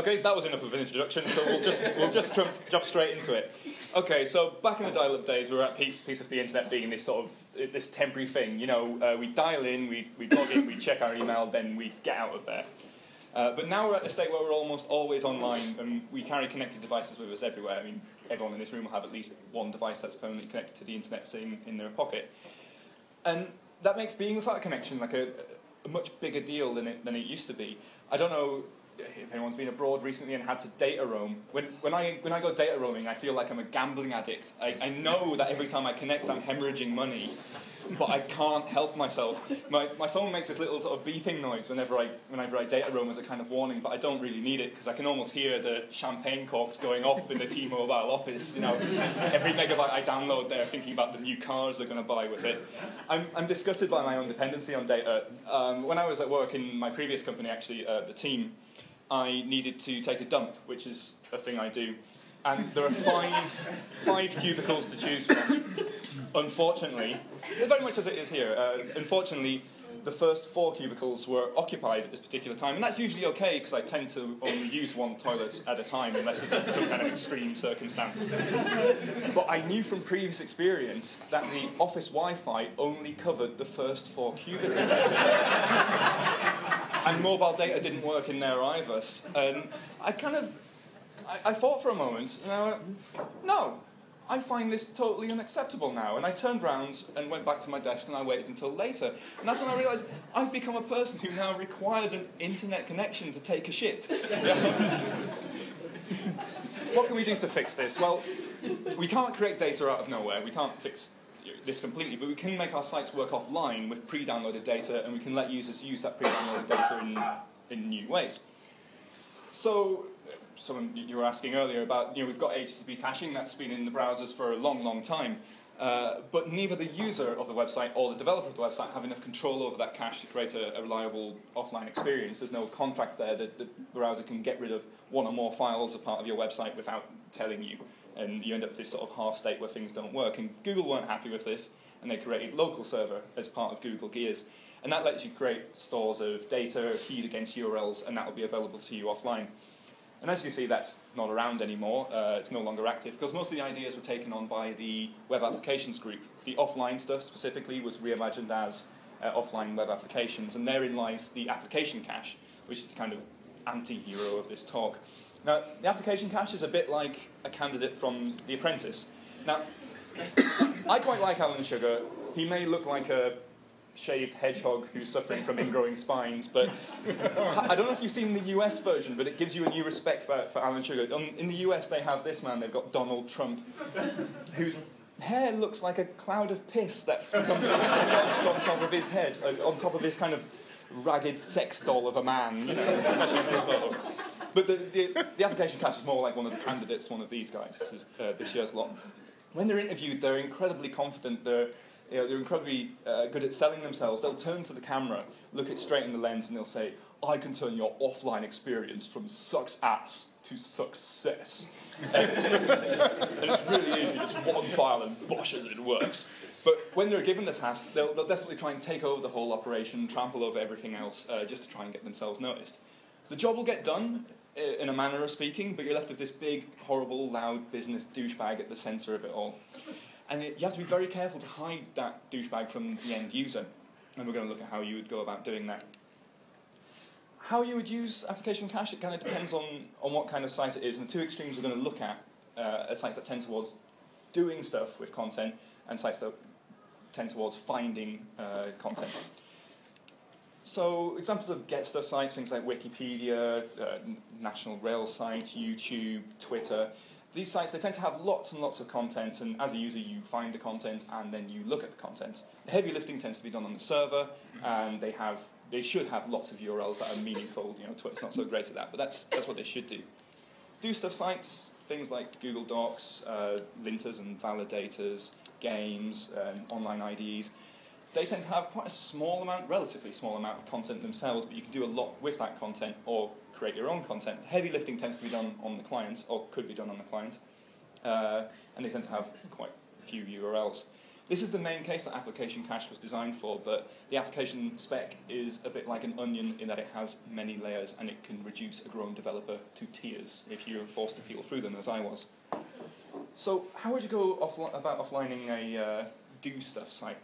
Okay, that was enough of an introduction, so we'll just we'll just jump, jump straight into it. Okay, so back in the dial-up days, we were at peak piece of the internet being this sort of this temporary thing. You know, uh, we dial in, we we log in, we check our email, then we get out of there. Uh, but now we're at the state where we're almost always online and we carry connected devices with us everywhere. I mean, everyone in this room will have at least one device that's permanently connected to the internet sitting in their pocket. And that makes being without a connection like a, a much bigger deal than it, than it used to be. I don't know if anyone's been abroad recently and had to data roam, when, when, I, when I go data roaming, I feel like I'm a gambling addict. I, I know that every time I connect, I'm hemorrhaging money, but I can't help myself. My, my phone makes this little sort of beeping noise whenever I, whenever I data roam as a kind of warning, but I don't really need it because I can almost hear the champagne corks going off in the T-Mobile office. You know, every megabyte I download there, thinking about the new cars they're going to buy with it. I'm, I'm disgusted by my own dependency on data. Um, when I was at work in my previous company, actually, uh, the team, I needed to take a dump, which is a thing I do. And there are five, five cubicles to choose from. Unfortunately, very much as it is here, uh, unfortunately, the first four cubicles were occupied at this particular time, and that's usually okay because I tend to only use one toilet at a time unless it's some kind of extreme circumstance. But I knew from previous experience that the office Wi Fi only covered the first four cubicles. And mobile data didn't work in there either. And I kind of, I, I thought for a moment, uh, no, I find this totally unacceptable now. And I turned around and went back to my desk and I waited until later. And that's when I realised I've become a person who now requires an internet connection to take a shit. what can we do to fix this? Well, we can't create data out of nowhere. We can't fix this completely, but we can make our sites work offline with pre-downloaded data, and we can let users use that pre-downloaded data in, in new ways. So, someone you were asking earlier about, you know, we've got HTTP caching that's been in the browsers for a long, long time. Uh, but neither the user of the website or the developer of the website have enough control over that cache to create a, a reliable offline experience. There's no contract there that the browser can get rid of one or more files as part of your website without telling you and you end up with this sort of half state where things don't work. And Google weren't happy with this, and they created local server as part of Google Gears. And that lets you create stores of data, feed against URLs, and that will be available to you offline. And as you can see, that's not around anymore. Uh, it's no longer active because most of the ideas were taken on by the web applications group. The offline stuff specifically was reimagined as uh, offline web applications, and therein lies the application cache, which is the kind of anti-hero of this talk. Now, the application cache is a bit like a candidate from The Apprentice. Now, I quite like Alan Sugar. He may look like a shaved hedgehog who's suffering from ingrowing spines, but I don't know if you've seen the US version, but it gives you a new respect for, for Alan Sugar. Um, in the US, they have this man, they've got Donald Trump, whose hair looks like a cloud of piss that's come on top of his head, uh, on top of this kind of ragged sex doll of a man, you know, especially in this photo. But the, the, the, application cache is more like one of the candidates, one of these guys. This is uh, this year's lot. When they're interviewed, they're incredibly confident. They're you know, they're incredibly uh, good at selling themselves. They'll turn to the camera, look it straight in the lens, and they'll say, "I can turn your offline experience from sucks ass to success." and it's really easy. Just one file and boshes, it works. But when they're given the task, they'll, they'll desperately try and take over the whole operation, trample over everything else, uh, just to try and get themselves noticed. The job will get done, in a manner of speaking, but you're left with this big, horrible, loud business douchebag at the centre of it all. And it, you have to be very careful to hide that douchebag from the end user. And we're going to look at how you would go about doing that. How you would use application cache, it kind of depends on, on what kind of site it is. And the two extremes we're going to look at uh, are sites that tend towards doing stuff with content and sites that tend towards finding uh, content. So examples of get stuff sites, things like Wikipedia, uh, National Rail site, YouTube, Twitter. These sites, they tend to have lots and lots of content, and as a user, you find the content and then you look at the content. The heavy lifting tends to be done on the server, and they have they should have lots of URLs that are meaningful. You know, Twitter's not so great at that, but that's that's what they should do. Do stuff sites, things like Google Docs, uh, linters and validators, games, um, online IDEs they tend to have quite a small amount, relatively small amount of content themselves, but you can do a lot with that content or create your own content. Heavy lifting tends to be done on the client, or could be done on the client, uh, and they tend to have quite few URLs. This is the main case that application cache was designed for, but the application spec is a bit like an onion in that it has many layers and it can reduce a grown developer to tears if you're forced to peel through them, as I was. So how would you go offli about offlining a uh, do stuff site?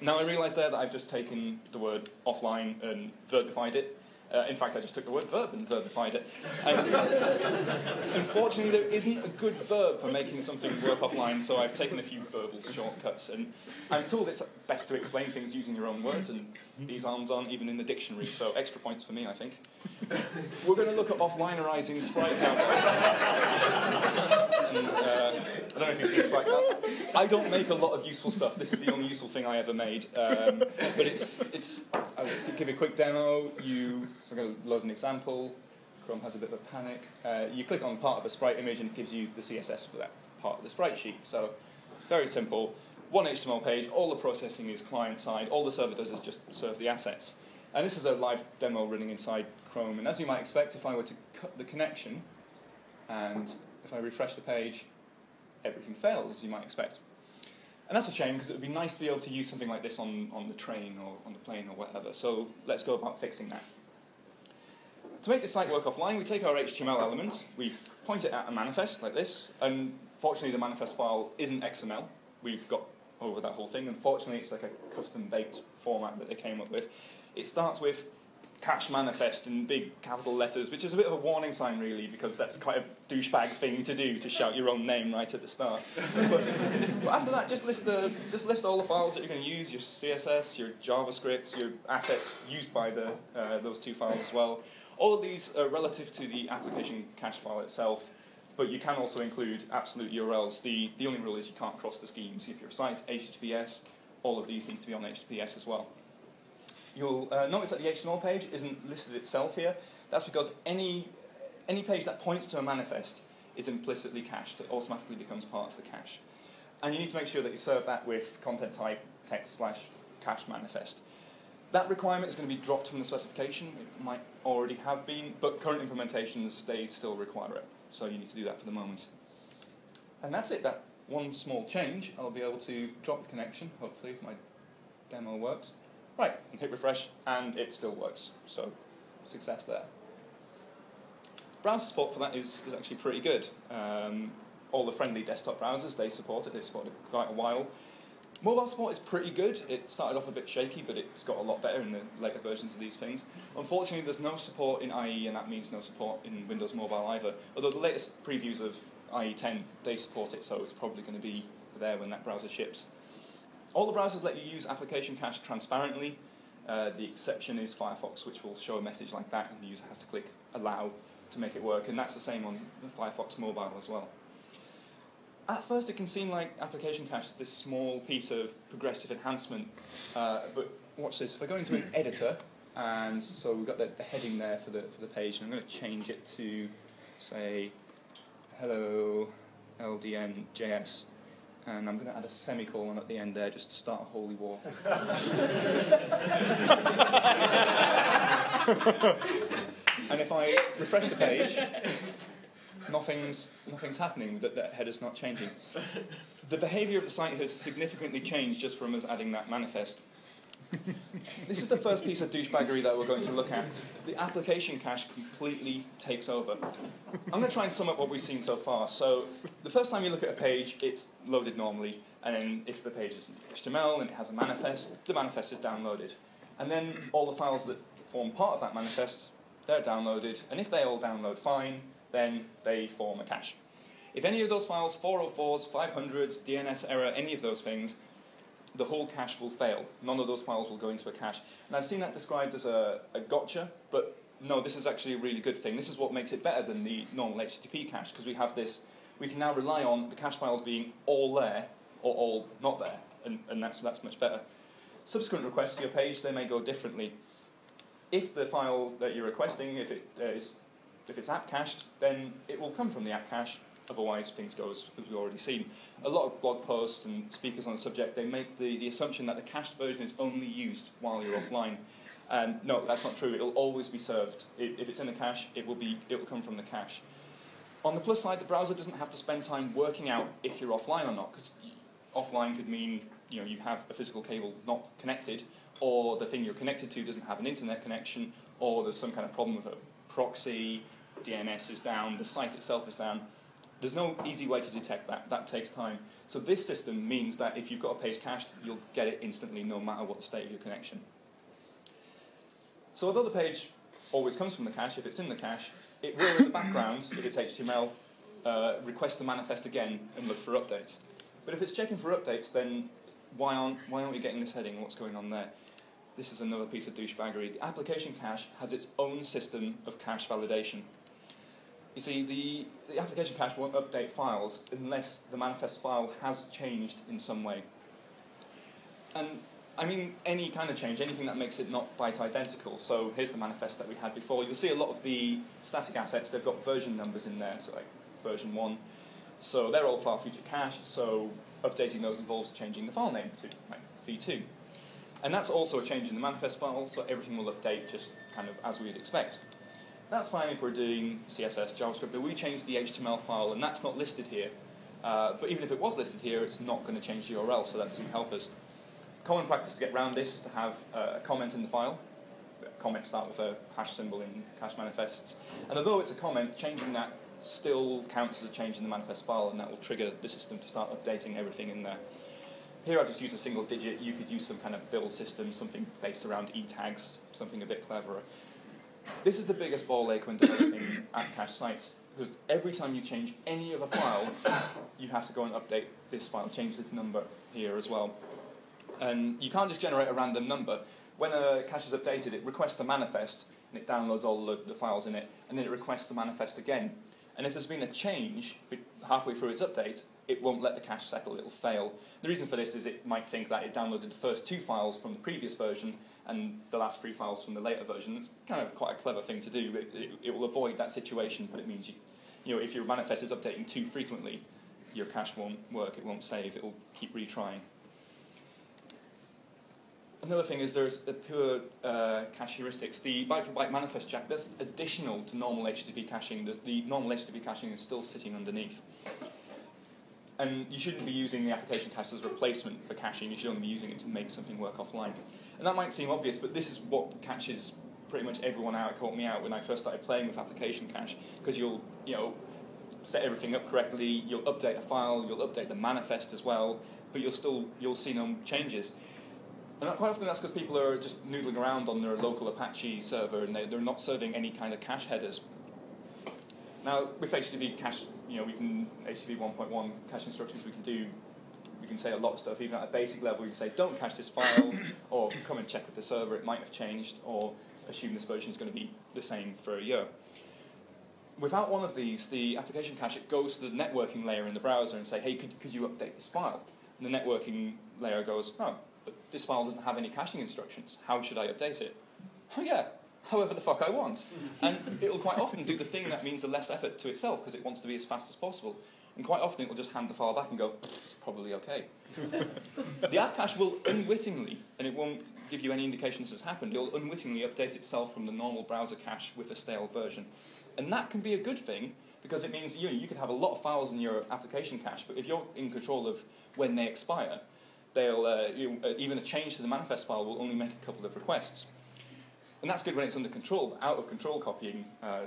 Now I realise there that I've just taken the word offline and verbified it, uh, in fact, I just took the word verb and verbified it. And unfortunately, there isn't a good verb for making something work offline, so I've taken a few verbal shortcuts. And I'm told it's best to explain things using your own words, and these arms aren't even in the dictionary, so extra points for me, I think. We're going to look at offlinerizing SpriteCow. and, uh, I don't know if you've seen Sprite. I don't make a lot of useful stuff. This is the only useful thing I ever made. Um, but it's, it's, I'll give you a quick demo. You, we're going to load an example. Chrome has a bit of a panic. Uh, you click on part of a sprite image and it gives you the CSS for that part of the sprite sheet. So very simple. One HTML page, all the processing is client side. All the server does is just serve the assets. And this is a live demo running inside Chrome. And as you might expect, if I were to cut the connection and if I refresh the page, everything fails, as you might expect. And that's a shame because it would be nice to be able to use something like this on, on the train or on the plane or whatever. So let's go about fixing that. To make the site work offline, we take our HTML elements, we point it at a manifest like this, and fortunately the manifest file isn't XML. We've got over that whole thing. Unfortunately, it's like a custom-baked format that they came up with. It starts with cache manifest in big capital letters, which is a bit of a warning sign, really, because that's quite a douchebag thing to do to shout your own name right at the start. but, but, after that, just list the just list all the files that you're going to use: your CSS, your JavaScript, your assets used by the uh, those two files as well. All of these are relative to the application cache file itself. But you can also include absolute URLs. The, the only rule is you can't cross the schemes. If your site's HTTPS, all of these need to be on HTTPS as well. You'll uh, notice that the HTML page isn't listed itself here. That's because any, any page that points to a manifest is implicitly cached. It automatically becomes part of the cache. And you need to make sure that you serve that with content type text slash cache manifest. That requirement is going to be dropped from the specification. It might already have been, but current implementations, they still require it. So you need to do that for the moment. And that's it. That one small change, I'll be able to drop the connection, hopefully, if my demo works. Right, and hit refresh, and it still works. So, success there. Browser support for that is, is actually pretty good. Um, all the friendly desktop browsers, they support it. They've supported it quite a while. Mobile support is pretty good. It started off a bit shaky, but it's got a lot better in the later versions of these things. Unfortunately, there's no support in IE, and that means no support in Windows Mobile either. Although the latest previews of IE 10, they support it, so it's probably going to be there when that browser ships. All the browsers let you use application cache transparently. Uh, the exception is Firefox, which will show a message like that, and the user has to click allow to make it work, and that's the same on the Firefox mobile as well. At first, it can seem like application cache is this small piece of progressive enhancement, uh, but watch this. If I go into an editor, and so we've got the, the heading there for the, for the page, and I'm going to change it to, say, hello LDN.js and I'm going to add a semicolon at the end there just to start a holy war. and if I refresh the page, nothing's, nothing's happening, that, that header's not changing. The behavior of the site has significantly changed just from us adding that manifest this is the first piece of douchebaggery that we're going to look at. The application cache completely takes over. I'm going to try and sum up what we've seen so far. So the first time you look at a page, it's loaded normally, and then if the page is HTML and it has a manifest, the manifest is downloaded. And then all the files that form part of that manifest, they're downloaded, and if they all download fine, then they form a cache. If any of those files, 404s, 500s, DNS error, any of those things, the whole cache will fail. None of those files will go into a cache. And I've seen that described as a, a gotcha, but no, this is actually a really good thing. This is what makes it better than the normal HTTP cache, because we have this, we can now rely on the cache files being all there or all not there, and, and that's, that's much better. Subsequent requests to your page, they may go differently. If the file that you're requesting, if, it uh, is, if it's app cached, then it will come from the app cache, Otherwise, things go as, we've already seen. A lot of blog posts and speakers on the subject, they make the, the assumption that the cached version is only used while you're offline. And no, that's not true. It'll always be served. It, if it's in the cache, it will, be, it will come from the cache. On the plus side, the browser doesn't have to spend time working out if you're offline or not, because offline could mean you know you have a physical cable not connected, or the thing you're connected to doesn't have an internet connection, or there's some kind of problem with a proxy, DNS is down, the site itself is down. There's no easy way to detect that. That takes time. So this system means that if you've got a page cached, you'll get it instantly no matter what the state of your connection. So although the page always comes from the cache, if it's in the cache, it will in the background, if it's HTML, uh, request the manifest again and look for updates. But if it's checking for updates, then why aren't, why aren't we getting this heading? What's going on there? This is another piece of douchebaggery. The application cache has its own system of cache validation. You see, the, the application cache won't update files unless the manifest file has changed in some way. And I mean any kind of change, anything that makes it not byte identical. So here's the manifest that we had before. You'll see a lot of the static assets, they've got version numbers in there, so like version 1. So they're all far future cached, so updating those involves changing the file name to like v2. And that's also a change in the manifest file, so everything will update just kind of as we'd expect. That's fine if we're doing CSS, JavaScript, but we change the HTML file, and that's not listed here. Uh, but even if it was listed here, it's not going to change the URL, so that doesn't help us. Common practice to get around this is to have uh, a comment in the file. Comments start with a hash symbol in cache manifests. And although it's a comment, changing that still counts as a change in the manifest file, and that will trigger the system to start updating everything in there. Here I just use a single digit. You could use some kind of build system, something based around e-tags, something a bit cleverer. This is the biggest ball ache when developing app cache sites, because every time you change any of a file, you have to go and update this file, change this number here as well. And you can't just generate a random number. When a cache is updated, it requests a manifest, and it downloads all the, the files in it, and then it requests the manifest again. And if there's been a change halfway through its update, it won't let the cache settle, it'll fail. The reason for this is it might think that it downloaded the first two files from the previous version and the last three files from the later version. It's kind of quite a clever thing to do. It, it, it will avoid that situation, but it means you, you know, if your manifest is updating too frequently, your cache won't work, it won't save, it will keep retrying. Another thing is there's the pure uh, cache heuristics. The byte for byte manifest jack, that's additional to normal HTTP caching. The, the normal HTTP caching is still sitting underneath. And you shouldn't be using the application cache as a replacement for caching. You should only be using it to make something work offline. And that might seem obvious, but this is what catches pretty much everyone out. Caught me out when I first started playing with application cache because you'll, you know, set everything up correctly. You'll update a file. You'll update the manifest as well, but you'll still you'll see no changes. And quite often that's because people are just noodling around on their local Apache server and they, they're not serving any kind of cache headers. Now, with HTTP cache, you know, we can, HTTP 1.1 cache instructions, we can do, we can say a lot of stuff. Even at a basic level, we can say, don't cache this file, or come and check with the server, it might have changed, or assume this version is going to be the same for a year. Without one of these, the application cache, it goes to the networking layer in the browser and say, hey, could, could you update this file? And the networking layer goes, oh, this file doesn't have any caching instructions. How should I update it? Oh yeah, however the fuck I want. And it'll quite often do the thing that means the less effort to itself because it wants to be as fast as possible. And quite often it will just hand the file back and go, it's probably okay. the app cache will unwittingly, and it won't give you any indication this has happened, it'll unwittingly update itself from the normal browser cache with a stale version. And that can be a good thing because it means you, you could have a lot of files in your application cache, but if you're in control of when they expire, they'll, uh, you know, even a change to the manifest file will only make a couple of requests. And that's good when it's under control, but out of control copying, uh,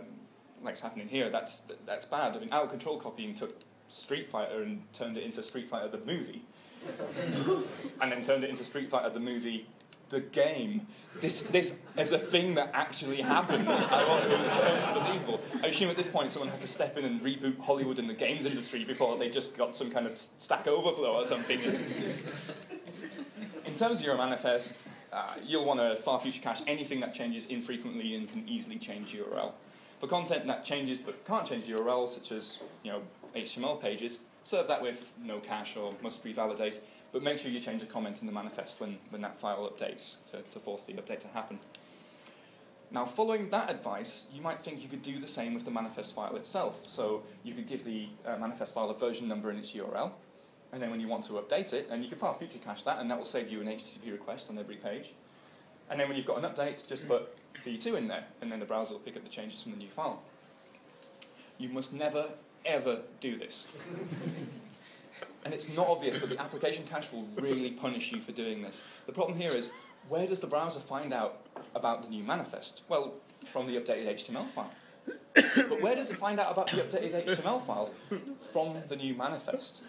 happening here, that's, that's bad. I mean, out of control copying took Street Fighter and turned it into Street Fighter the movie. and then turned it into Street Fighter the movie, the game. This, this is a thing that actually happened. It's unbelievable. I assume at this point someone had to step in and reboot Hollywood and the games industry before they just got some kind of stack overflow or something. In terms of your manifest, uh, you'll want to far future cache anything that changes infrequently and can easily change URL. For content that changes but can't change URL, such as you know HTML pages, serve that with no cache or must revalidate, but make sure you change a comment in the manifest when, when that file updates to, to force the update to happen. Now, following that advice, you might think you could do the same with the manifest file itself. So you could give the uh, manifest file a version number in its URL, and then when you want to update it, and you can far future cache that, and that will save you an HTTP request on every page. And then when you've got an update, just put v2 in there, and then the browser will pick up the changes from the new file. You must never, ever do this. And it's not obvious, but the application cache will really punish you for doing this. The problem here is, where does the browser find out about the new manifest? Well, from the updated HTML file. but where does it find out about the updated HTML file? From the new manifest.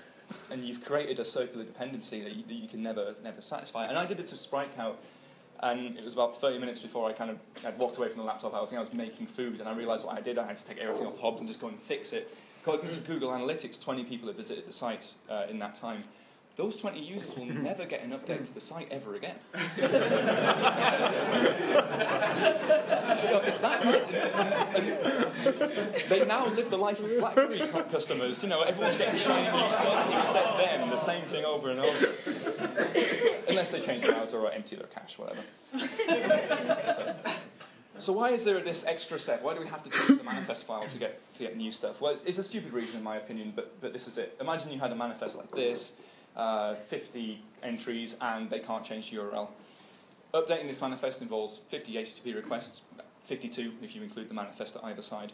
And you've created a circular dependency that you, that you can never, never satisfy. And I did it to SpriteCow, and it was about 30 minutes before I kind of I'd walked away from the laptop. I think I was making food, and I realized what I did. I had to take everything off Hobs and just go and fix it. According to Google Analytics, 20 people have visited the site uh, in that time those 20 users will never get an update to the site ever again. you know, it's that right. they now live the life of BlackBerry customers. You know, everyone's getting shiny stuff except them, the same thing over and over. Unless they change browser or empty their cache, whatever. so, so why is there this extra step? Why do we have to change the manifest file to get to get new stuff? Well, it's, it's a stupid reason in my opinion, but but this is it. Imagine you had a manifest like this uh, 50 entries and they can't change the URL. Updating this manifest involves 50 HTTP requests, 52 if you include the manifest at either side.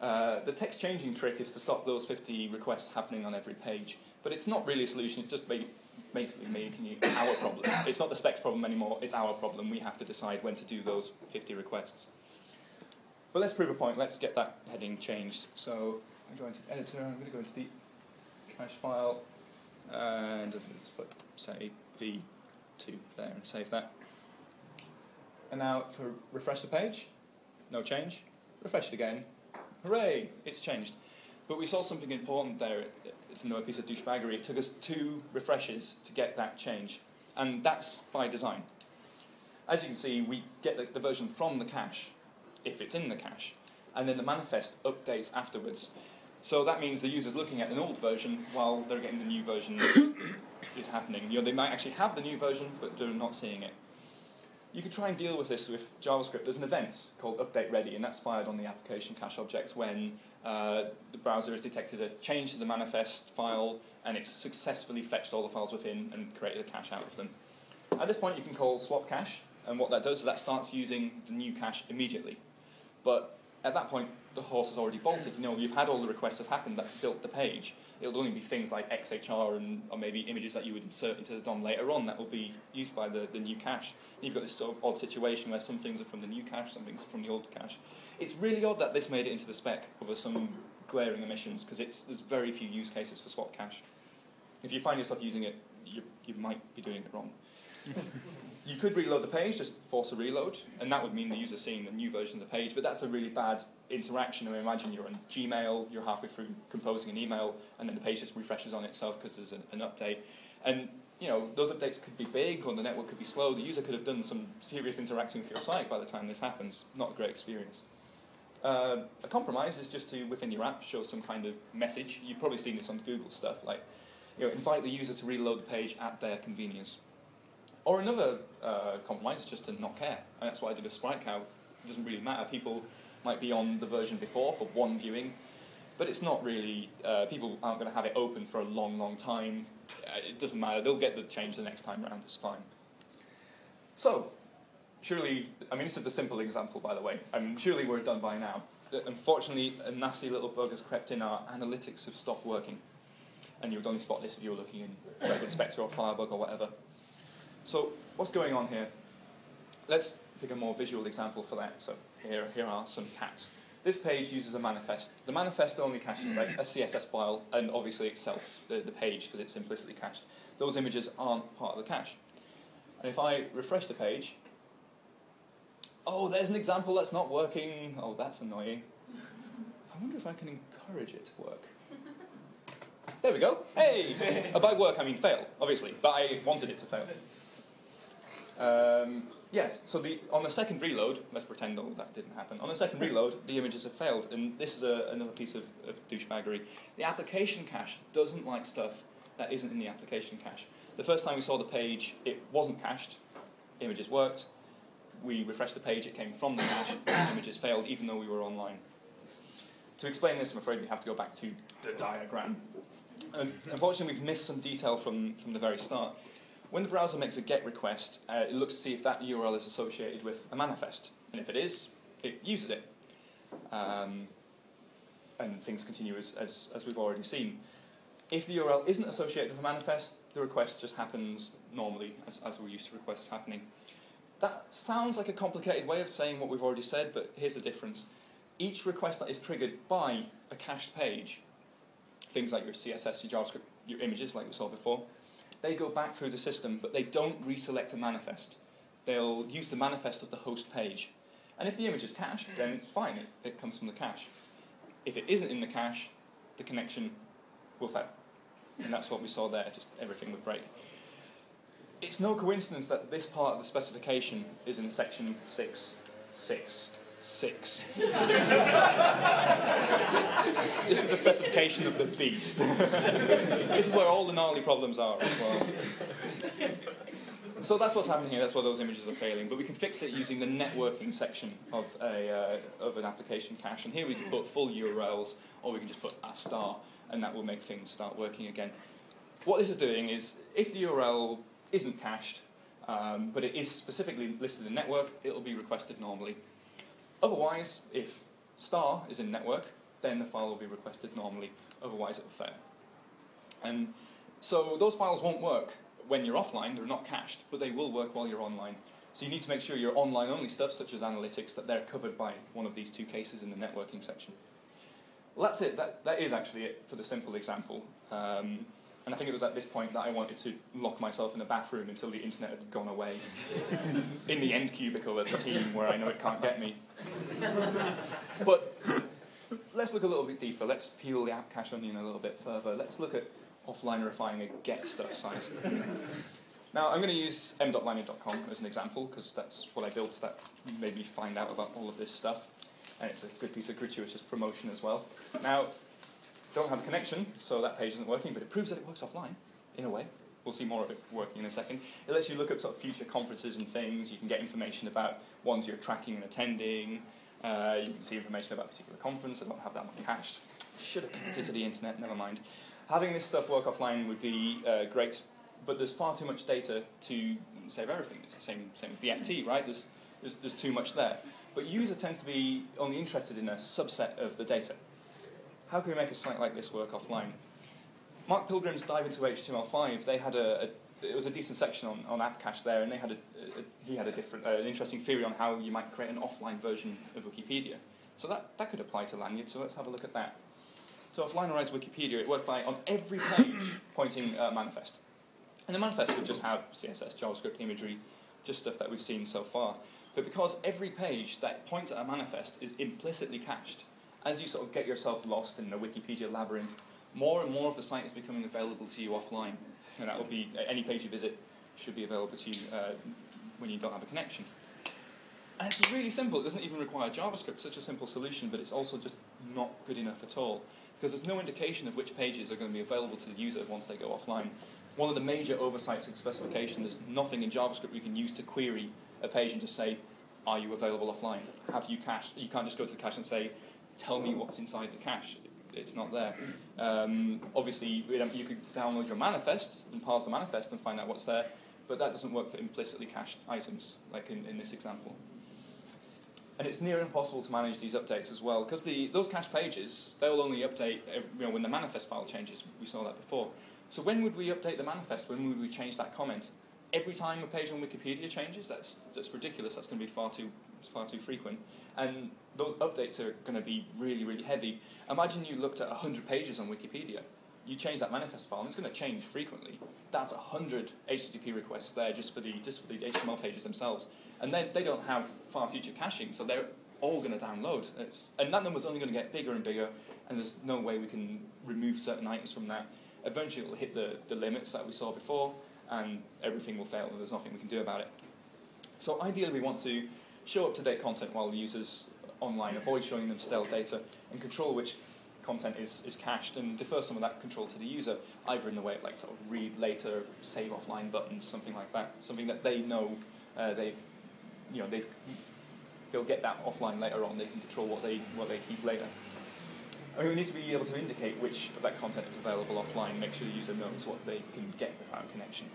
Uh, the text changing trick is to stop those 50 requests happening on every page, but it's not really a solution, it's just basically making it our problem. It's not the specs problem anymore, it's our problem. We have to decide when to do those 50 requests. But let's prove a point, let's get that heading changed. So I'm going to the editor, I'm going to go into the cache file, and let's put, say, V2 there and save that. And now for refresh the page, no change. Refresh it again. Hooray, it's changed. But we saw something important there. It's another piece of douchebaggery. It took us two refreshes to get that change. And that's by design. As you can see, we get the, the version from the cache, if it's in the cache, and then the manifest updates afterwards. So that means the user's looking at an old version while they're getting the new version is happening. You know, they might actually have the new version, but they're not seeing it. You could try and deal with this with JavaScript. There's an event called update ready, and that's fired on the application cache objects when uh, the browser has detected a change to the manifest file, and it's successfully fetched all the files within and created a cache out of them. At this point, you can call swap cache, and what that does is that starts using the new cache immediately. But at that point, the horse has already bolted. You know, you've had all the requests have happened that built the page. It'll only be things like XHR and or maybe images that you would insert into the DOM later on that will be used by the, the new cache. And you've got this sort of odd situation where some things are from the new cache, some things are from the old cache. It's really odd that this made it into the spec over some glaring omissions because there's very few use cases for swap cache. If you find yourself using it, you, you might be doing it wrong. you could reload the page, just force a reload, and that would mean the user seeing the new version of the page, but that's a really bad interaction. I mean, imagine you're on Gmail, you're halfway through composing an email, and then the page just refreshes on itself because there's an, an update. And you know, those updates could be big, or the network could be slow. The user could have done some serious interacting with your site by the time this happens. Not a great experience. Uh, a compromise is just to, within your app, show some kind of message. You've probably seen this on Google stuff, like, you know, invite the user to reload the page at their convenience. Or another uh, compromise is just to not care. And that's what I did with SpriteCow. It doesn't really matter. People might be on the version before for one viewing, but it's not really, uh, people aren't going to have it open for a long, long time. Uh, it doesn't matter. They'll get the change the next time around. It's fine. So, surely, I mean, this is the simple example, by the way. I mean, surely we're done by now. Uh, unfortunately, a nasty little bug has crept in. Our analytics have stopped working. And you would only spot this if you were looking in Web Inspector or Firebug or whatever. So what's going on here? Let's pick a more visual example for that. So here, here are some cats. This page uses a manifest. The manifest only caches like a CSS file and obviously itself, the, the page, because it's implicitly cached. Those images aren't part of the cache. And if I refresh the page, oh, there's an example that's not working. Oh, that's annoying. I wonder if I can encourage it to work. There we go. Hey! Uh, by work, I mean fail, obviously, but I wanted it to fail. Um, yes, so the, on the second reload, let's pretend all that didn't happen. On the second reload, the images have failed, and this is a, another piece of, of douchebaggery. The application cache doesn't like stuff that isn't in the application cache. The first time we saw the page, it wasn't cached, images worked. We refreshed the page, it came from the cache, images failed, even though we were online. To explain this, I'm afraid we have to go back to the diagram. And unfortunately, we've missed some detail from, from the very start. When the browser makes a GET request, uh, it looks to see if that URL is associated with a manifest. And if it is, it uses it. Um, and things continue as, as, as we've already seen. If the URL isn't associated with a manifest, the request just happens normally, as, as we're used to requests happening. That sounds like a complicated way of saying what we've already said, but here's the difference. Each request that is triggered by a cached page, things like your CSS, your JavaScript, your images, like we saw before, they go back through the system, but they don't reselect a manifest. They'll use the manifest of the host page. And if the image is cached, then it's fine, it, it comes from the cache. If it isn't in the cache, the connection will fail. And that's what we saw there, just everything would break. It's no coincidence that this part of the specification is in section 6.6.6. this is the specification of the beast. this is where all the gnarly problems are as well. So that's what's happening here, that's why those images are failing. But we can fix it using the networking section of, a, uh, of an application cache. And here we can put full URLs, or we can just put a star, and that will make things start working again. What this is doing is, if the URL isn't cached, um, but it is specifically listed in network, it'll be requested normally. Otherwise, if star is in network, then the file will be requested normally, otherwise it will fail. And so those files won't work when you're offline, they're not cached, but they will work while you're online. So you need to make sure your online-only stuff, such as analytics, that they're covered by one of these two cases in the networking section. Well, that's it. That, that is actually it for the simple example. Um, and I think it was at this point that I wanted to lock myself in a bathroom until the internet had gone away. in the end cubicle at the team where I know it can't get me. but let's look a little bit deeper. Let's peel the app cache onion a little bit further. Let's look at offline refining a get stuff site. now, I'm going to use m.lanyrd.com as an example because that's what I built that made me find out about all of this stuff. And it's a good piece of gratuitous promotion as well. Now, don't have a connection, so that page isn't working, but it proves that it works offline, in a way. We'll see more of it working in a second. It lets you look up sort of future conferences and things. You can get information about ones you're tracking and attending. Uh, you can see information about a particular conference. I don't have that one cached. Should have connected to the internet, never mind. Having this stuff work offline would be uh, great, but there's far too much data to save everything. It's the same, same with the FT, right? There's, there's, there's too much there. But user tends to be only interested in a subset of the data how can we make a site like this work offline? Mark Pilgrim's Dive into HTML5, they had a, a it was a decent section on, on app cache there, and they had a, a he had a different, uh, an interesting theory on how you might create an offline version of Wikipedia. So that, that could apply to Lanyrd, so let's have a look at that. So if Linerize Wikipedia, it worked by, on every page, pointing a manifest. And the manifest would just have CSS, JavaScript, imagery, just stuff that we've seen so far. But because every page that points at a manifest is implicitly cached, as you sort of get yourself lost in the Wikipedia labyrinth, more and more of the site is becoming available to you offline. And that will be, any page you visit should be available to you uh, when you don't have a connection. And it's really simple. It doesn't even require JavaScript, such a simple solution, but it's also just not good enough at all. Because there's no indication of which pages are going to be available to the user once they go offline. One of the major oversights in specification, there's nothing in JavaScript we can use to query a page and just say, are you available offline? Have you cached? You can't just go to the cache and say, tell me what's inside the cache. It's not there. Um, obviously, you could download your manifest and parse the manifest and find out what's there, but that doesn't work for implicitly cached items, like in, in this example. And it's near impossible to manage these updates as well, because those cache pages, they'll only update you know, when the manifest file changes. We saw that before. So when would we update the manifest? When would we change that comment? Every time a page on Wikipedia changes? That's, that's ridiculous. That's going to be far too, far too frequent. And those updates are going to be really, really heavy. Imagine you looked at 100 pages on Wikipedia. You change that manifest file, and it's going to change frequently. That's 100 HTTP requests there just for the just for the HTML pages themselves, and then they don't have far future caching, so they're all going to download. It's, and that number's only going to get bigger and bigger, and there's no way we can remove certain items from that. Eventually, it will hit the, the limits that we saw before, and everything will fail, and there's nothing we can do about it. So ideally, we want to show up-to-date content while the users online, avoid showing them stale data, and control which content is, is cached and defer some of that control to the user, either in the way of like sort of read later, save offline buttons, something like that, something that they know uh, they've, you know, they've, they'll get that offline later on. They can control what they what they keep later. I mean, we need to be able to indicate which of that content is available offline, make sure the user knows what they can get without connection.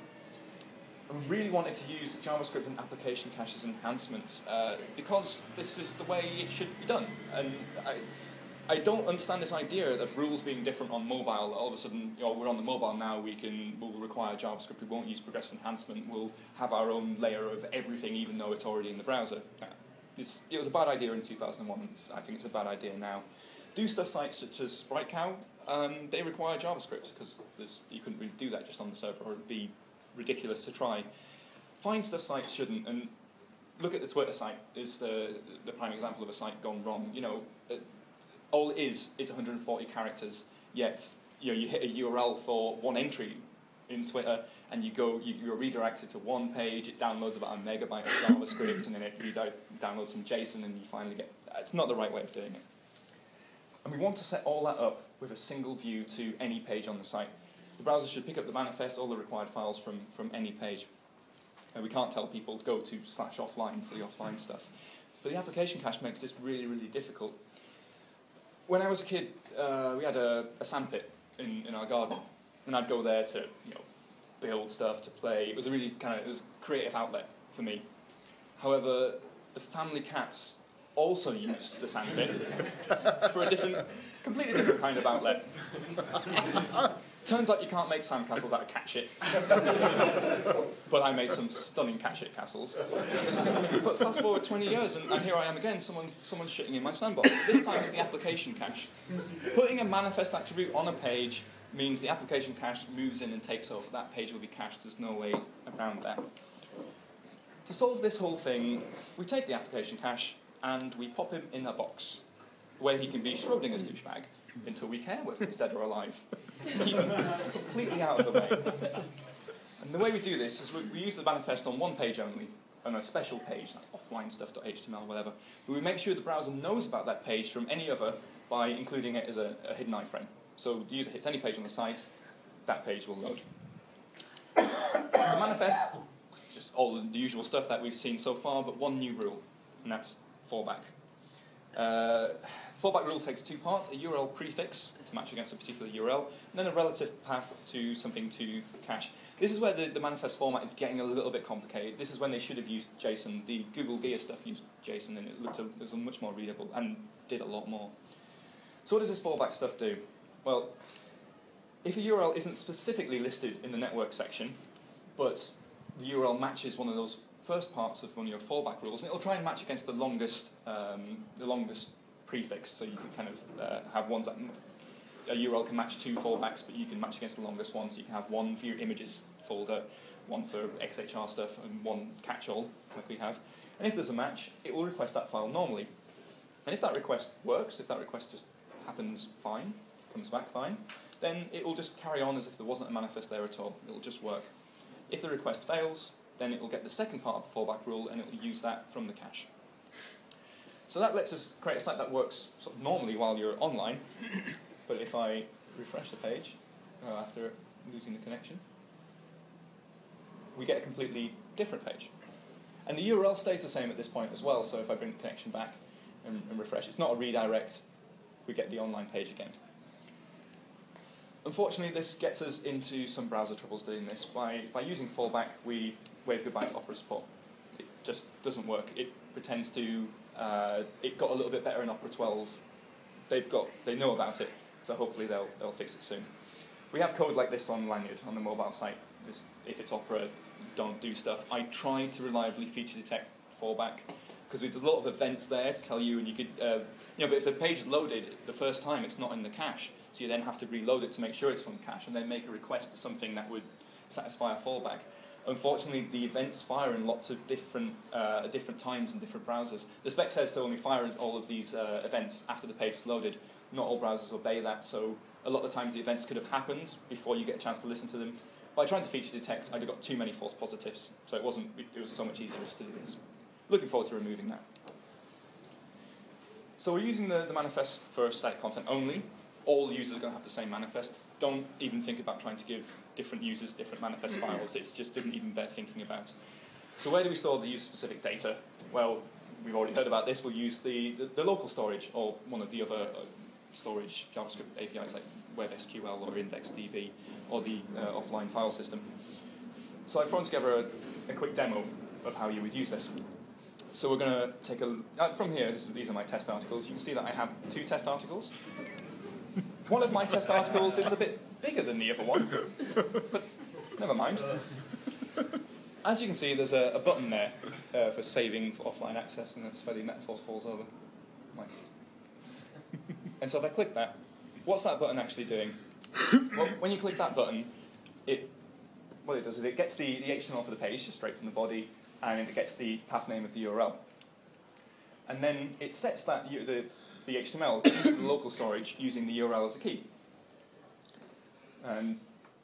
I really wanted to use JavaScript and application caches enhancements uh, because this is the way it should be done. And I, I don't understand this idea of rules being different on mobile. All of a sudden, you know, we're on the mobile now. We can we'll require JavaScript. We won't use progressive enhancement. We'll have our own layer of everything, even though it's already in the browser. It's, it was a bad idea in 2001. I think it's a bad idea now. Do stuff sites such as SpriteCow, um, they require JavaScript because you couldn't really do that just on the server, or it'd be ridiculous to try. Find stuff sites shouldn't, and look at the Twitter site is the the prime example of a site gone wrong. You know, uh, all it is is 140 characters. Yet, you know, you hit a URL for one entry in Twitter, and you go, you, you're redirected to one page. It downloads about a megabyte of JavaScript, and then it downloads some JSON, and you finally get. It's not the right way of doing it. And we want to set all that up with a single view to any page on the site. The browser should pick up the manifest, all the required files from, from any page. And we can't tell people go to slash offline for the offline stuff. But the application cache makes this really, really difficult. When I was a kid, uh, we had a, a sandpit in, in our garden, and I'd go there to you know build stuff, to play. It was a really kind of it was creative outlet for me. However, the family cats also used the sandpit for a different, completely different kind of outlet. Turns out you can't make sandcastles out of cat shit. but I made some stunning cat shit castles. but fast forward 20 years, and, and, here I am again, someone, someone's shitting in my sandbox. This time it's the application cache. Putting a manifest attribute on a page means the application cache moves in and takes over. That page will be cached, there's no way around that. To solve this whole thing, we take the application cache and we pop him in a box where he can be Schrodinger's douchebag until we care whether he's dead or alive. Completely out of the way. And the way we do this is we, we use the manifest on one page only, on a special page, like offline stuff.html whatever. But we make sure the browser knows about that page from any other by including it as a, a hidden iframe. So the user hits any page on the site, that page will load. the manifest, just all the usual stuff that we've seen so far, but one new rule, and that's fallback. Uh, fallback rule takes two parts, a URL prefix to match against a particular URL, and then a relative path to something to cache. This is where the, the manifest format is getting a little bit complicated. This is when they should have used JSON. The Google Gear stuff used JSON, and it looked a, it was much more readable and did a lot more. So what does this fallback stuff do? Well, if a URL isn't specifically listed in the network section, but the URL matches one of those first parts of one of your fallback rules, and it'll try and match against the longest, um, the longest prefix. So you can kind of uh, have ones that a URL can match two fallbacks, but you can match against the longest one. So you can have one for your images folder, one for XHR stuff, and one catch-all like we have. And if there's a match, it will request that file normally. And if that request works, if that request just happens fine, comes back fine, then it will just carry on as if there wasn't a manifest there at all. It will just work. If the request fails, then it will get the second part of the fallback rule and it will use that from the cache. So that lets us create a site that works sort of normally while you're online, but if I refresh the page uh, after losing the connection, we get a completely different page. And the URL stays the same at this point as well, so if I bring the connection back and, and refresh, it's not a redirect, we get the online page again. Unfortunately, this gets us into some browser troubles doing this. By, by using fallback, we wave goodbye to Opera support. It just doesn't work. It pretends to, uh, it got a little bit better in Opera 12. They've got, they know about it, so hopefully they'll, they'll fix it soon. We have code like this on Lanyrd, on the mobile site. If it's Opera, don't do stuff. I try to reliably feature detect fallback because there's a lot of events there to tell you, and you could, uh, you know, but if the page is loaded the first time, it's not in the cache. So you then have to reload it to make sure it's from the cache and then make a request to something that would satisfy a fallback. Unfortunately, the events fire in lots of different, uh, different times and different browsers. The spec says to only fire all of these uh, events after the page is loaded. Not all browsers obey that, so a lot of the times the events could have happened before you get a chance to listen to them. By trying to feature detect, I'd have got too many false positives, so it wasn't. It was so much easier just to do this. Looking forward to removing that. So we're using the, the manifest for site content only all users are going to have the same manifest. Don't even think about trying to give different users different manifest files. It just doesn't even bear thinking about. So where do we store the user-specific data? Well, we've already heard about this. We'll use the, the, the local storage or one of the other uh, storage JavaScript APIs like WebSQL or IndexedDB or the uh, offline file system. So I've thrown together a, a quick demo of how you would use this. so we're going to take a uh, from here. Is, these are my test articles. You can see that I have two test articles. One of my test articles is a bit bigger than the other one, but never mind. As you can see, there's a, a button there uh, for saving for offline access, and that's where the metaphor falls over. Mike. and so if I click that, what's that button actually doing? well, when you click that button, it what it does is it gets the, the HTML for the page straight from the body, and it gets the path name of the URL. And then it sets that the, the HTML into the local storage using the URL as a key. And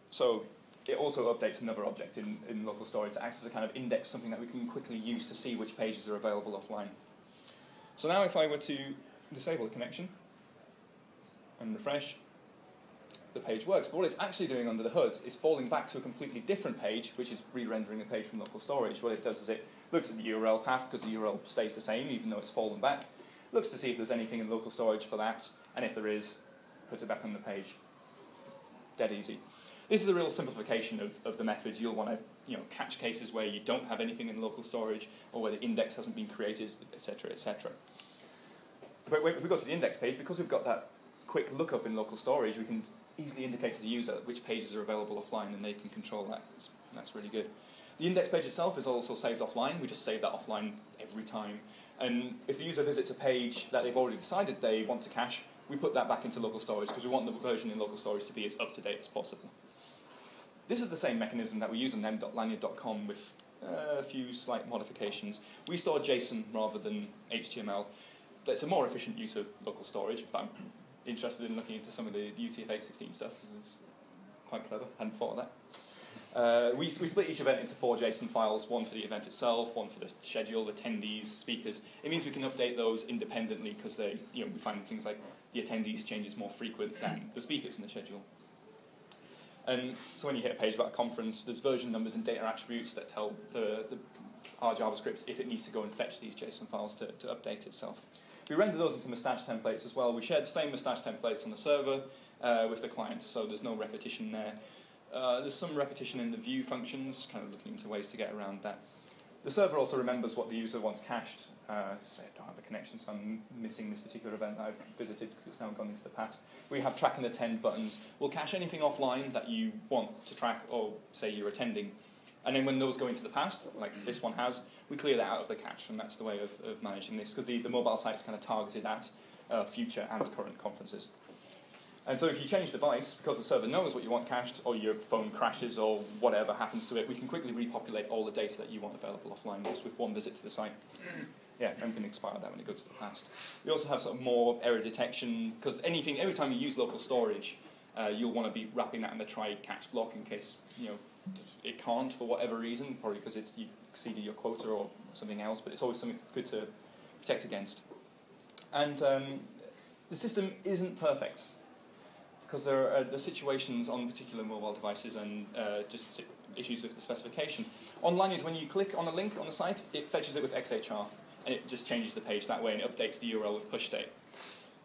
so it also updates another object in, in local storage that acts as a kind of index, something that we can quickly use to see which pages are available offline. So now if I were to disable the connection and refresh, the page works. But what it's actually doing under the hood is falling back to a completely different page, which is re-rendering the page from local storage. What it does is it looks at the URL path, because the URL stays the same, even though it's fallen back, looks to see if there's anything in local storage for that, and if there is, puts it back on the page. It's dead easy. This is a real simplification of, of the method. You'll want to you know, catch cases where you don't have anything in local storage, or where the index hasn't been created, etc., etc. But if we go to the index page, because we've got that quick lookup in local storage, we can easily indicate to the user which pages are available offline and they can control that. That's really good. The index page itself is also saved offline. We just save that offline every time. And if the user visits a page that they've already decided they want to cache, we put that back into local storage because we want the version in local storage to be as up to date as possible. This is the same mechanism that we use on m.lanyrd.com with uh, a few slight modifications. We store JSON rather than HTML. That's a more efficient use of local storage, but I'm interested in looking into some of the UTF-816 stuff. It's quite clever. Hadn't thought of that. Uh, we, we split each event into four JSON files, one for the event itself, one for the schedule, attendees, speakers. It means we can update those independently because you know, we find things like the attendees changes more frequent than the speakers in the schedule. And so when you hit a page about a conference, there's version numbers and data attributes that tell the, the our JavaScript if it needs to go and fetch these JSON files to, to update itself. We render those into Mustache templates as well. We share the same Mustache templates on the server uh, with the client, so there's no repetition there. Uh, there's some repetition in the view functions, kind of looking into ways to get around that. The server also remembers what the user wants cached. Uh, say I don't have a connection, so I'm missing this particular event that I've visited because it's now gone into the past. We have track and attend buttons. We'll cache anything offline that you want to track or say you're attending. And then when those go into the past, like this one has, we clear that out of the cache, and that's the way of, of managing this, because the, the mobile site's kind of targeted at uh, future and current conferences. And so if you change device, because the server knows what you want cached, or your phone crashes, or whatever happens to it, we can quickly repopulate all the data that you want available offline just with one visit to the site. Yeah, and we can expire that when it goes to the past. We also have sort of more error detection, because anything, every time you use local storage, uh, you'll want to be wrapping that in the try catch block in case you know it can't for whatever reason, probably because it's you've exceeded your quota or something else, but it's always something good to protect against. And um, the system isn't perfect because there are the situations on particular mobile devices and uh, just issues with the specification. On Lanyrd, when you click on a link on the site, it fetches it with XHR and it just changes the page that way and it updates the URL with push state.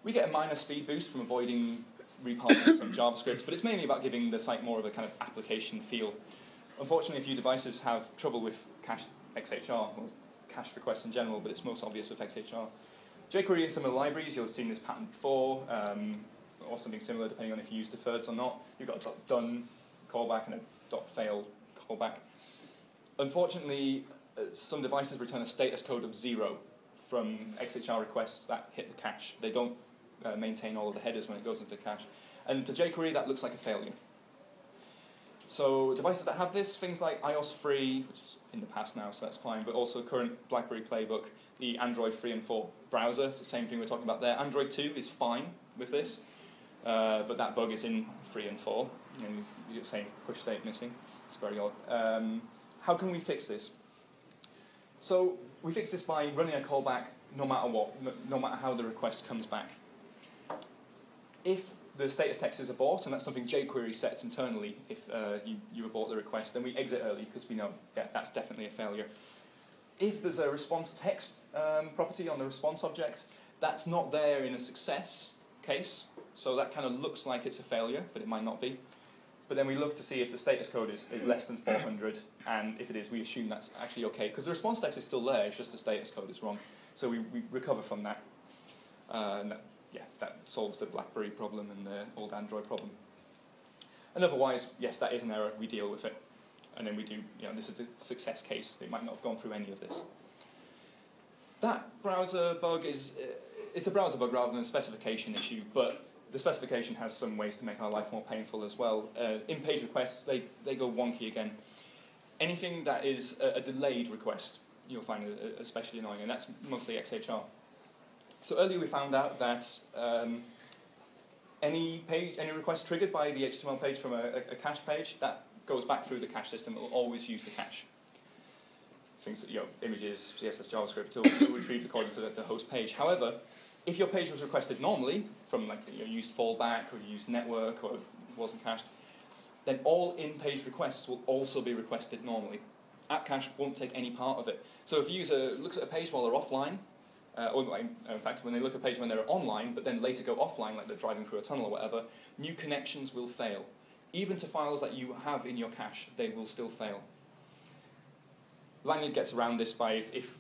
We get a minor speed boost from avoiding reparsing some JavaScript, but it's mainly about giving the site more of a kind of application feel. Unfortunately, a few devices have trouble with cached XHR, or cache requests in general, but it's most obvious with XHR. jQuery and some of the libraries, you'll have seen this pattern before, um, or something similar depending on if you use deferreds or not. You've got a done callback and a dot fail callback. Unfortunately, uh, some devices return a status code of zero from XHR requests that hit the cache. They don't uh, maintain all of the headers when it goes into the cache. And to jQuery, that looks like a failure. So devices that have this, things like iOS free, which is in the past now, so that's fine, but also current BlackBerry Playbook, the Android 3 and 4 browser, it's the same thing we're talking about there. Android 2 is fine with this, uh, but that bug is in 3 and 4. You know, you're saying push state missing. It's very odd. Um, how can we fix this? So we fix this by running a callback no matter what, no matter how the request comes back if the status text is abort, and that's something jQuery sets internally if uh, you, you abort the request, then we exit early because we know yeah, that's definitely a failure. If there's a response text um, property on the response object, that's not there in a success case, so that kind of looks like it's a failure, but it might not be. but then we look to see if the status code is, is less than 400, and if it is, we assume that's actually okay, because the response text is still there, it's just the status code is wrong. So we, we recover from that. Uh, and that, yeah, that solves the BlackBerry problem and the old Android problem. And otherwise, yes, that is an error, we deal with it. And then we do, you know, this is a success case. They might not have gone through any of this. That browser bug is, uh, it's a browser bug rather than a specification issue, but the specification has some ways to make our life more painful as well. Uh, in page requests, they, they go wonky again. Anything that is a, a delayed request, you'll find especially annoying, and that's mostly XHR. So earlier we found out that um, any page, any request triggered by the HTML page from a, a, cache page, that goes back through the cache system. It will always use the cache. Things you know, images, CSS, JavaScript, will retrieve according to the, the host page. However, if your page was requested normally from like you used fallback or used network or wasn't cached, then all in-page requests will also be requested normally. App cache won't take any part of it. So if a user looks at a page while they're offline, uh, or in fact when they look at a page when they're online, but then later go offline, like they're driving through a tunnel or whatever, new connections will fail. Even to files that you have in your cache, they will still fail. Lanyrd gets around this by if, if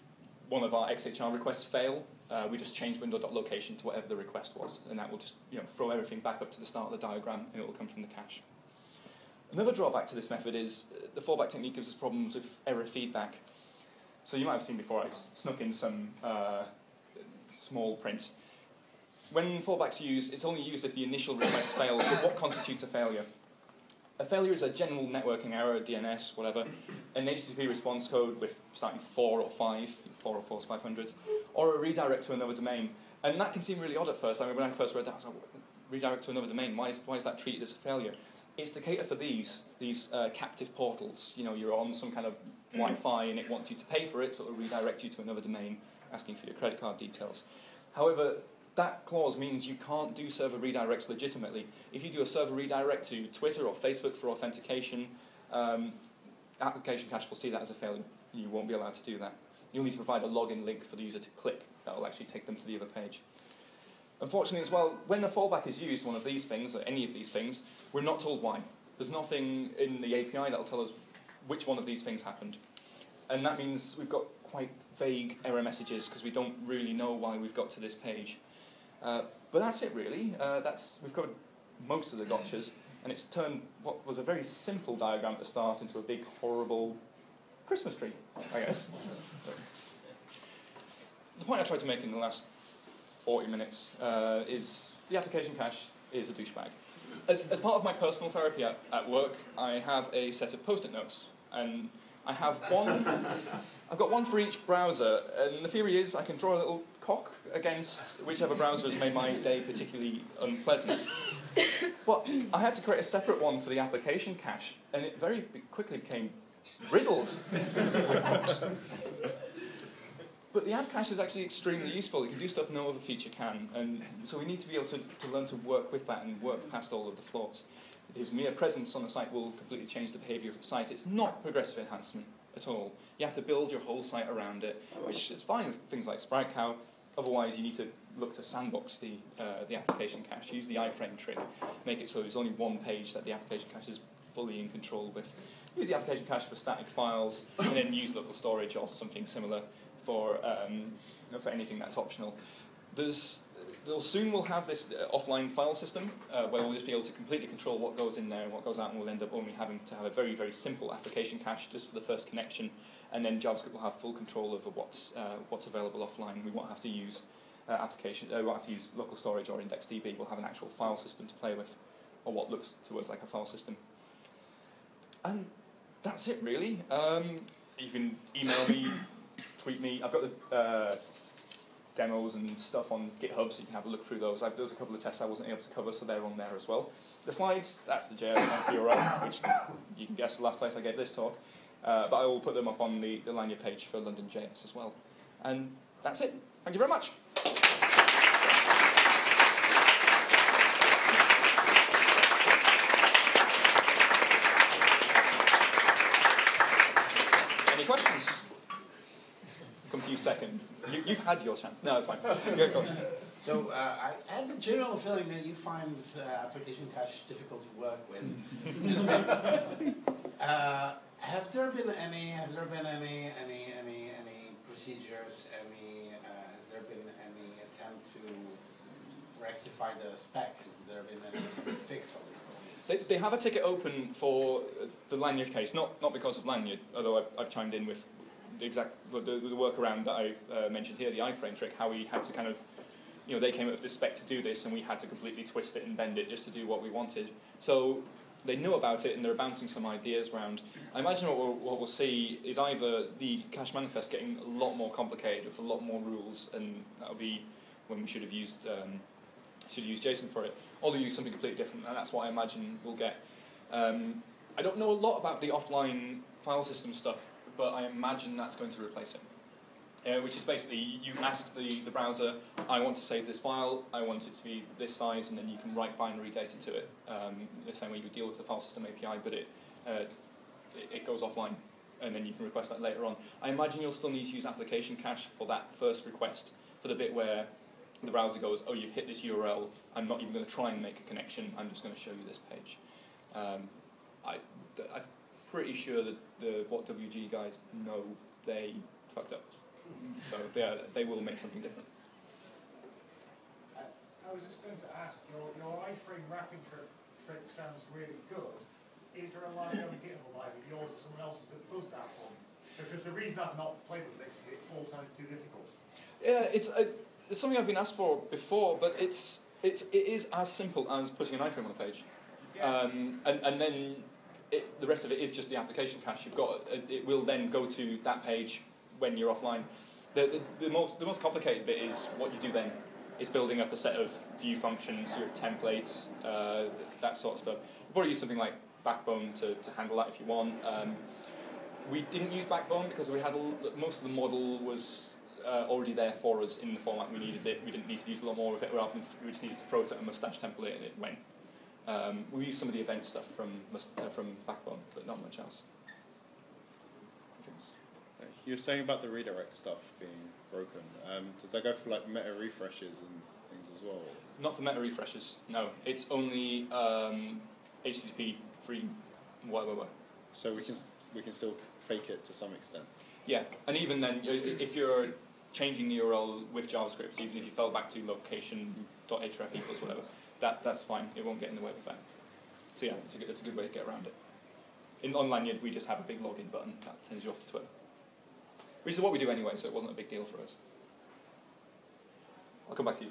one of our XHR requests fail, uh, we just change window.location to whatever the request was, and that will just you know, throw everything back up to the start of the diagram, and it will come from the cache. Another drawback to this method is uh, the fallback technique gives us problems with error feedback. So you might have seen before I snuck in some uh, small print. When fallback's used, it's only used if the initial request fails, but what constitutes a failure? A failure is a general networking error, DNS, whatever, an HTTP response code with starting 4 or 5, 4 or 4 is 500, or a redirect to another domain. And that can seem really odd at first. I mean, when I first read that, I was like, redirect to another domain, why is, why is that treated as a failure? It's to cater for these, these uh, captive portals. You know, you're on some kind of Wi-Fi and it wants you to pay for it, so it'll redirect you to another domain, asking for your credit card details. However, that clause means you can't do server redirects legitimately. If you do a server redirect to Twitter or Facebook for authentication, um, application cache will see that as a failure. You won't be allowed to do that. You'll need to provide a login link for the user to click. That will actually take them to the other page. Unfortunately as well, when a fallback is used, one of these things, or any of these things, we're not told why. There's nothing in the API that will tell us which one of these things happened. And that means we've got quite vague error messages because we don't really know why we've got to this page. Uh, but that's it really. Uh, that's, we've covered most of the gotchas, and it's turned what was a very simple diagram at the start into a big, horrible Christmas tree, I guess. the point I tried to make in the last 40 minutes uh, is the application cache is a douchebag. As, as part of my personal therapy at, at work, I have a set of post-it notes, and I have one. I've got one for each browser, and the theory is I can draw a little cock against whichever browser has made my day particularly unpleasant. But I had to create a separate one for the application cache, and it very quickly became riddled But the app cache is actually extremely useful. It can do stuff no other feature can, and so we need to be able to, to learn to work with that and work past all of the flaws. His mere presence on the site will completely change the behavior of the site. It's not progressive enhancement at all. You have to build your whole site around it, which is fine with things like SpriteCow. Otherwise, you need to look to sandbox the, uh, the application cache, use the iframe trick, make it so there's only one page that the application cache is fully in control with. Use the application cache for static files, and then use local storage or something similar for, um, for anything that's optional. There's they'll soon will have this uh, offline file system uh, where we'll just be able to completely control what goes in there and what goes out, and we'll end up only having to have a very, very simple application cache just for the first connection, and then JavaScript will have full control over what's, uh, what's available offline. We won't have to use uh, application, uh, we won't have to use local storage or IndexedDB. We'll have an actual file system to play with, or what looks to us like a file system. And that's it, really. Um, you can email me, tweet me. I've got the uh, demos and stuff on GitHub, so you can have a look through those. There's a couple of tests I wasn't able to cover, so they're on there as well. The slides, that's the JS URL, which you can guess the last place I gave this talk. Uh, but I will put them up on the, the Lanyrd page for London JS as well. And that's it. Thank you very much. Any questions? Come to you second. You, you've had your chance. No, it's fine. Yeah, go on. So uh, I have the general feeling that you find uh, application cache difficult to work with. uh, have there been any? Have there been any any any any procedures? Any? Uh, has there been any attempt to rectify the spec? Has there been any fix all these problems? They, they have a ticket open for the Lanyrd case, not not because of Lanyrd, although I've, I've chimed in with the exact the, the workaround that I've uh, mentioned here, the iframe trick, how we had to kind of you know, they came up with this spec to do this, and we had to completely twist it and bend it just to do what we wanted. So they knew about it, and they're bouncing some ideas around. I imagine what we'll, what we'll see is either the cache manifest getting a lot more complicated with a lot more rules, and that'll be when we should have used um, should used JSON for it, or they'll use something completely different, and that's what I imagine we'll get. Um, I don't know a lot about the offline file system stuff, but I imagine that's going to replace it uh, which is basically you ask the, the browser, I want to save this file, I want it to be this size, and then you can write binary data to it, um, the same way you deal with the file system API, but it, uh, it, it goes offline, and then you can request that later on. I imagine you'll still need to use application cache for that first request, for the bit where the browser goes, oh, you've hit this URL, I'm not even going to try and make a connection, I'm just going to show you this page. Um, I, I'm pretty sure that the WHATWG guys know they fucked up. So yeah, they will make something different. Uh, I was just going to ask, your, your iframe wrapping trick, trick sounds really good. Is there a line on GitHub library yours or someone else's that does that for me? Because the reason I've not played with this is it all sounded too difficult. Yeah, it's, a, it's something I've been asked for before, but it's, it's, it is as simple as putting an iframe on a page. Yeah. Um, and, and then it, the rest of it is just the application cache. You've got it will then go to that page when you're offline. The, the, the, most, the most complicated bit is what you do then. Is building up a set of view functions, your templates, uh, that sort of stuff. You probably use something like Backbone to, to handle that if you want. Um, we didn't use Backbone because we had a, most of the model was uh, already there for us in the format we needed it. We didn't need to use a lot more of it rather than we just needed to throw it at a mustache template and it went. Um, we use some of the event stuff from, uh, from Backbone, but not much else. You were saying about the redirect stuff being broken. Um, does that go for like meta refreshes and things as well? Not for meta refreshes. No, it's only um, HTTP free. Whatever. So we can we can still fake it to some extent. Yeah, and even then, if you're changing the URL with JavaScript, even if you fell back to location.href equals whatever, that, that's fine. It won't get in the way of that. So yeah, it's a good, it's a good way to get around it. In on Lanyrd, we just have a big login button that sends you off to Twitter which is what we do anyway, so it wasn't a big deal for us. I'll come back to you.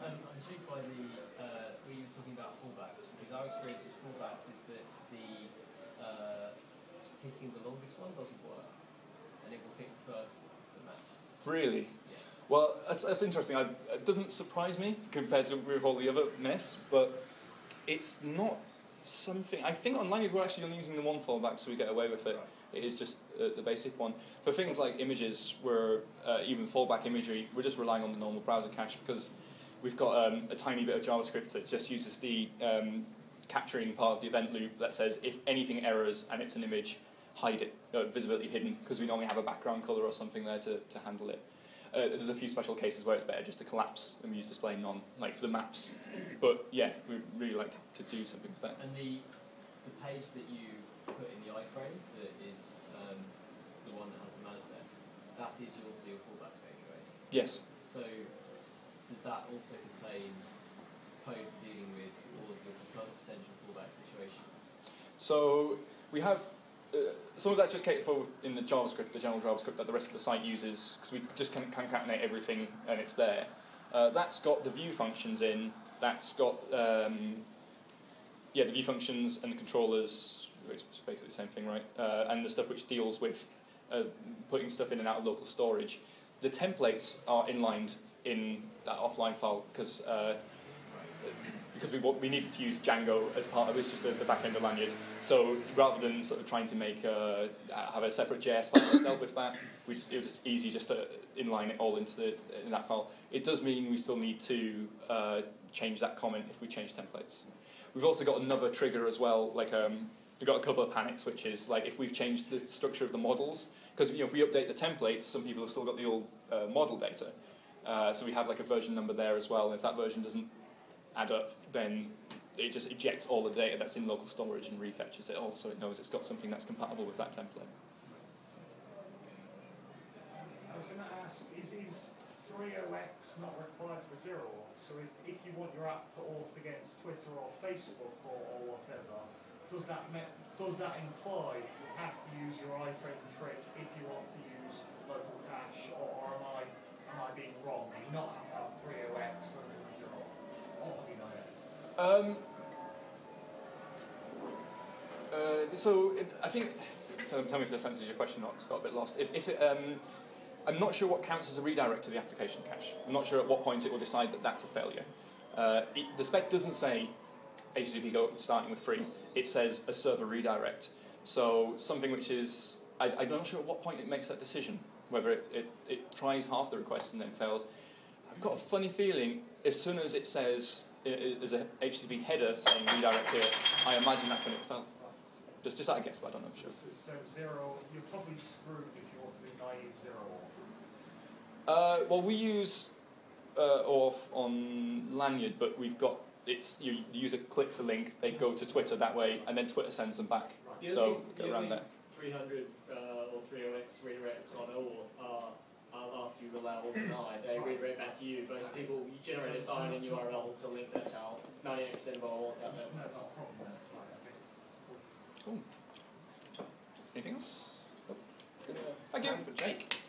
Um, I'm intrigued by the, uh, when you were talking about fallbacks, because our experience with fallbacks is that the uh, picking the longest one doesn't work, and it will pick the first one that matches. Really? Well, that's, that's interesting. I, it doesn't surprise me compared to with all the other mess, but it's not something. I think online we're actually only using the one fallback, so we get away with it. It is just uh, the basic one. For things like images, where uh, even fallback imagery, we're just relying on the normal browser cache because we've got um, a tiny bit of JavaScript that just uses the um, capturing part of the event loop that says if anything errors and it's an image, hide it, uh, visibility hidden, because we normally have a background color or something there to, to handle it. Uh, there's a few special cases where it's better just to collapse and we use display none, like for the maps. But yeah, we really like to, to do something with that. And the, the page that you put in the iframe that is um, the one that has the manifest, that is also your fallback page, right? Yes. So does that also contain code dealing with all of your potential fallback situations? So we have some of that's just catered for in the JavaScript, the general JavaScript that the rest of the site uses, because we just can concatenate everything and it's there. Uh, that's got the view functions in. That's got um, yeah the view functions and the controllers it's basically the same thing, right? Uh, and the stuff which deals with uh, putting stuff in and out of local storage. The templates are inlined in that offline file because uh, because we we needed to use Django as part of it, it's just the, the back end of Lanyrd. So rather than sort of trying to make uh, have a separate JS file that dealt with that, we just, it was just easy just to inline it all into the, in that file. It does mean we still need to uh, change that comment if we change templates. We've also got another trigger as well, like um, we've got a couple of panics, which is like if we've changed the structure of the models, because you know, if we update the templates, some people have still got the old uh, model data. Uh, so we have like a version number there as well. And if that version doesn't add up, then it just ejects all the data that's in local storage and refetches it all, so it knows it's got something that's compatible with that template. I was going to ask, is, is 3OX not required for zero? So if, if you want your app to auth against Twitter or Facebook or, or whatever, does that does that imply you have to use your iframe trick if you want to use local cache, or, or am I am I being wrong? Do you not have to have 3OX under the zero? Or have you know it? Um, uh, so it, I think. So tell me if this answers your question or not. 'cause I got a bit lost. If, if it, um, I'm not sure what counts as a redirect to the application cache. I'm not sure at what point it will decide that that's a failure. Uh, it, the spec doesn't say HTTP go starting with free. It says a server redirect. So something which is I, I'm not sure at what point it makes that decision. Whether it, it, it tries half the request and then fails. I've got a funny feeling as soon as it says i- i- there's a HTTP header saying redirect here, I imagine that's when it fell. Just, just out of guess, but I don't know for sure. So, so zero, you're probably screwed if you want to do naive zero. Uh, well, we use uh, ORF on Lanyrd, but we've got it's you, the user clicks a link, they go to Twitter that way, and then Twitter sends them back. The So only- go the around only that. 300 uh, or 3OX redirects on OR are, are after you allow or deny. They redirect back to you. Most people, you generate a sign-in URL to link. That's how 98% of our work out there. That's a problem. That's right, Anything else? Nope. Good. Thank you. For Jake.